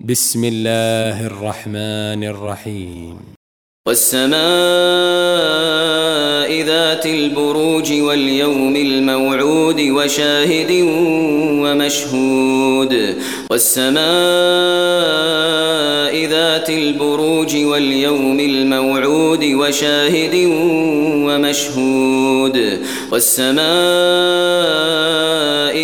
بسم الله الرحمن الرحيم. والسماء ذات البروج واليوم الموعود وشاهد ومشهود. والسماء ذات البروج واليوم الموعود وشاهد ومشهود والسماء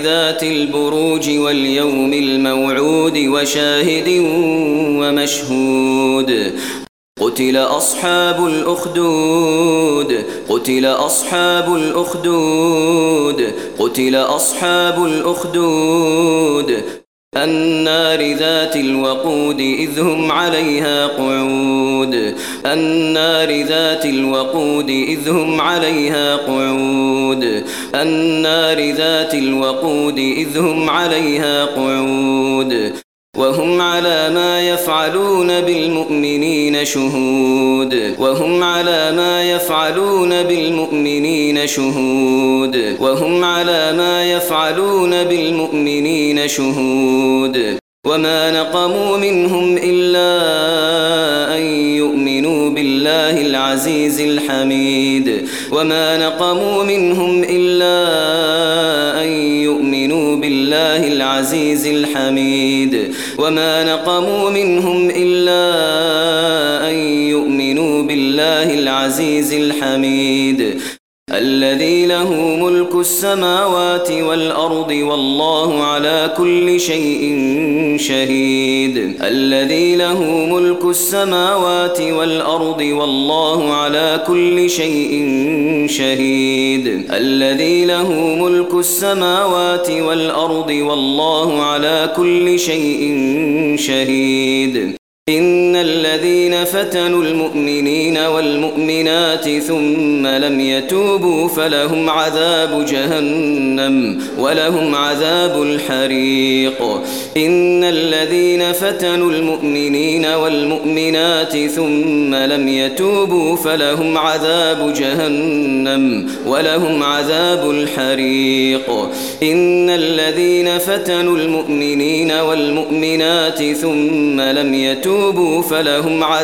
ذات البروج واليوم الموعود وشاهد ومشهود قتل أصحاب الأخدود قتل أصحاب الأخدود قتل أصحاب الأخدود النار ذات الوقود إذ هم عليها قعود. النار ذات الوقود إذ هم عليها قعود. النار ذات الوقود إذ هم عليها قعود. وهم على ما يفعلون بالمؤمنين شهود. وهم على ما يفعلون بالمؤمنين شهود. وهم على ما يفعلون بالمؤمنين شهود. وما نقموا منهم إلا بالله العزيز الحميد. وما نقموا منهم إلا أن يؤمنوا بالله العزيز الحميد. وما نقموا منهم إلا أن يؤمنوا بالله العزيز الحميد. الذي له ملك السماوات والأرض والله على كل شيء شهيد. الذي له ملك السماوات والأرض والله على كل شيء شهيد. الذي له ملك السماوات والأرض والله على كل شيء شهيد. إن الذين فتنوا المؤمنين والمؤمنات ثم لم يتوبوا فلهم عذاب جهنم ولهم عذاب الحريق. إن الذين فتنوا المؤمنين والمؤمنات ثم لم يتوبوا فلهم عذاب جهنم ولهم عذاب الحريق. إن الذين فتنوا المؤمنين والمؤمنات ثم لم يتوبوا فلهم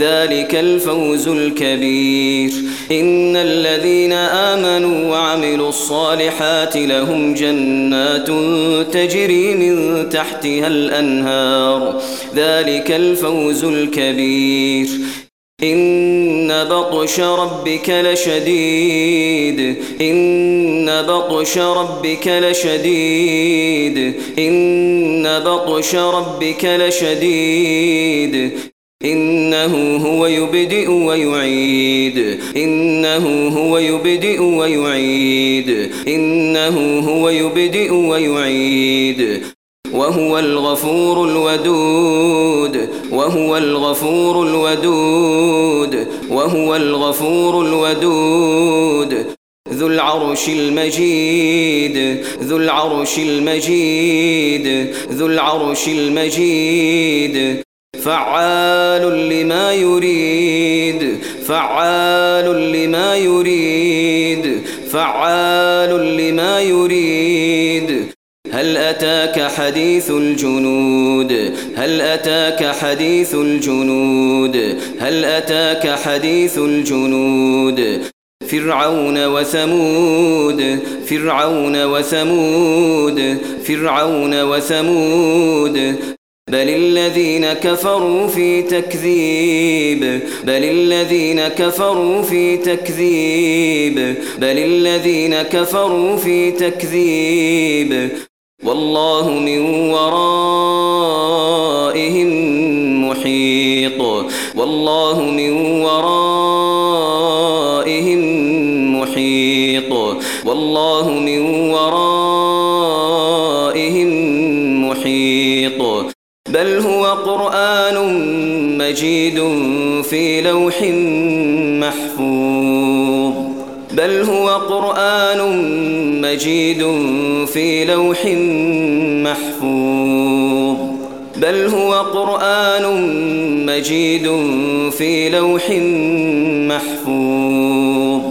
ذلك الفوز الكبير. إن الذين آمنوا وعملوا الصالحات لهم جنات تجري من تحتها الأنهار. ذلك الفوز الكبير. إن بطش ربك لشديد. إن بطش ربك لشديد. إن بطش ربك لشديد. إنه هو يبدئ ويعيد. إنه هو يبدئ ويعيد. إنه هو يبدئ ويعيد. وهو الغفور الودود. وهو الغفور الودود. وهو الغفور الودود. ذو العرش المجيد. ذو العرش المجيد. ذو العرش المجيد. فعال لما يريد فعال لما يريد فعال لما يريد. هل أتاك حديث الجنود؟ هل أتاك حديث الجنود؟ هل أتاك حديث الجنود؟ فرعون وثمود فرعون وثمود فرعون وثمود. بل الذين كفروا في تكذيب بل الذين كفروا في تكذيب بل الذين كفروا في تكذيب والله من ورائهم محيط والله من ورائهم محيط والله من ورائهم محيط بل هو قرآن مجيد في لوح محفوظ. بل هو قرآن مجيد في لوح محفوظ. بل هو قرآن مجيد في لوح محفوظ.